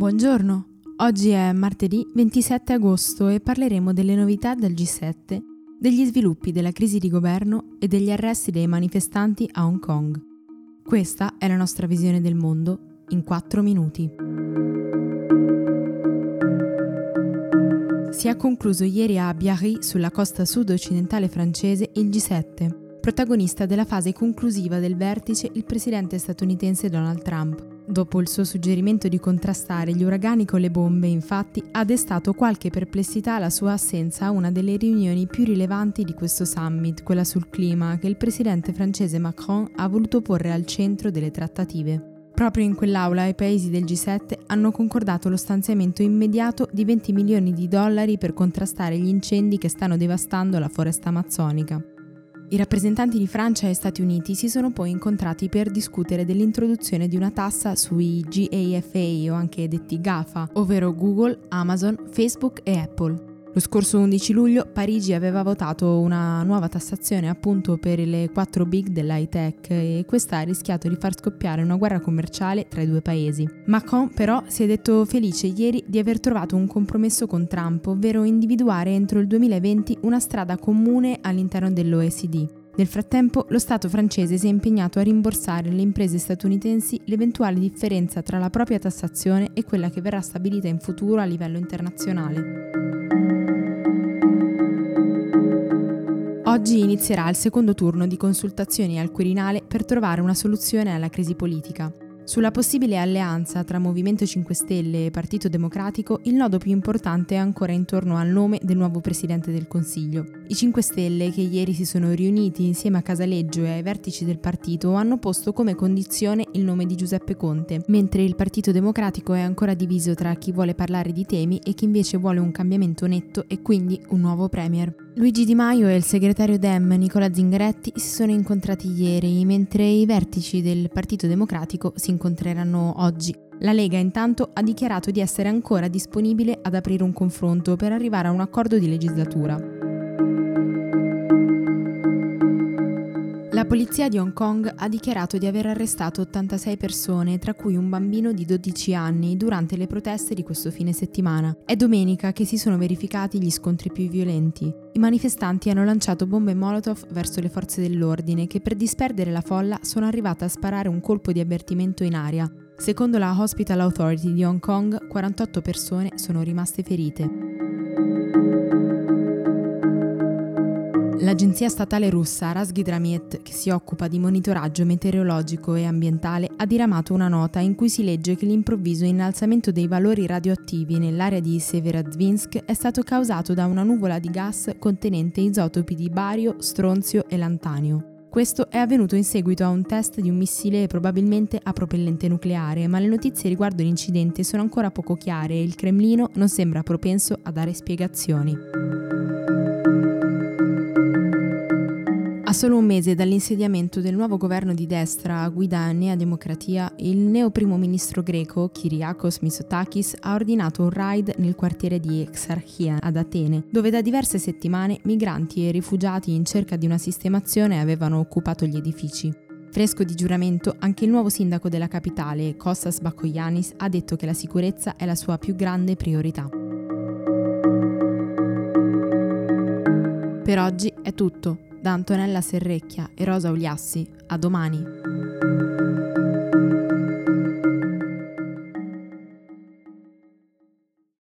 Buongiorno, oggi è martedì 27 agosto e parleremo delle novità del G7, degli sviluppi della crisi di governo e degli arresti dei manifestanti a Hong Kong. Questa è la nostra visione del mondo in 4 minuti. Si è concluso ieri a Biarritz, sulla costa sud-occidentale francese, il G7. Protagonista della fase conclusiva del vertice il presidente statunitense Donald Trump. Dopo il suo suggerimento di contrastare gli uragani con le bombe, infatti, ha destato qualche perplessità la sua assenza a una delle riunioni più rilevanti di questo summit, quella sul clima, che il presidente francese Macron ha voluto porre al centro delle trattative. Proprio in quell'aula i paesi del G7 hanno concordato lo stanziamento immediato di 20 milioni di dollari per contrastare gli incendi che stanno devastando la foresta amazzonica. I rappresentanti di Francia e Stati Uniti si sono poi incontrati per discutere dell'introduzione di una tassa sui GAFA o anche detti GAFA, ovvero Google, Amazon, Facebook e Apple. Lo scorso 11 luglio Parigi aveva votato una nuova tassazione appunto per le quattro big dell'high tech e questa ha rischiato di far scoppiare una guerra commerciale tra i due paesi. Macron però si è detto felice ieri di aver trovato un compromesso con Trump, ovvero individuare entro il 2020 una strada comune all'interno dell'OECD. Nel frattempo, lo Stato francese si è impegnato a rimborsare alle imprese statunitensi l'eventuale differenza tra la propria tassazione e quella che verrà stabilita in futuro a livello internazionale. Oggi inizierà il secondo turno di consultazioni al Quirinale per trovare una soluzione alla crisi politica. Sulla possibile alleanza tra Movimento 5 Stelle e Partito Democratico, il nodo più importante è ancora intorno al nome del nuovo Presidente del Consiglio. I 5 Stelle, che ieri si sono riuniti insieme a Casaleggio e ai vertici del partito, hanno posto come condizione il nome di Giuseppe Conte, mentre il Partito Democratico è ancora diviso tra chi vuole parlare di temi e chi invece vuole un cambiamento netto e quindi un nuovo Premier. Luigi Di Maio e il segretario Dem Nicola Zingaretti si sono incontrati ieri, mentre i vertici del Partito Democratico si incontreranno oggi. La Lega intanto ha dichiarato di essere ancora disponibile ad aprire un confronto per arrivare a un accordo di legislatura. Polizia di Hong Kong ha dichiarato di aver arrestato 86 persone, tra cui un bambino di 12 anni, durante le proteste di questo fine settimana. È domenica che si sono verificati gli scontri più violenti. I manifestanti hanno lanciato bombe Molotov verso le forze dell'ordine che per disperdere la folla sono arrivate a sparare un colpo di avvertimento in aria. Secondo la Hospital Authority di Hong Kong, 48 persone sono rimaste ferite. L'agenzia statale russa Rasgidramit, che si occupa di monitoraggio meteorologico e ambientale, ha diramato una nota in cui si legge che l'improvviso innalzamento dei valori radioattivi nell'area di Severodvinsk è stato causato da una nuvola di gas contenente isotopi di bario, stronzio e lantanio. Questo è avvenuto in seguito a un test di un missile probabilmente a propellente nucleare, ma le notizie riguardo l'incidente sono ancora poco chiare e il Cremlino non sembra propenso a dare spiegazioni. A solo un mese dall'insediamento del nuovo governo di destra a guida Nea Democratia, il neo primo ministro greco, Kyriakos Mitsotakis, ha ordinato un raid nel quartiere di Exarchia ad Atene, dove da diverse settimane migranti e rifugiati in cerca di una sistemazione avevano occupato gli edifici. Fresco di giuramento, anche il nuovo sindaco della capitale, Kostas Bakoyanis, ha detto che la sicurezza è la sua più grande priorità. Per oggi è tutto. Da Antonella Serrecchia e Rosa Uliassi, a domani.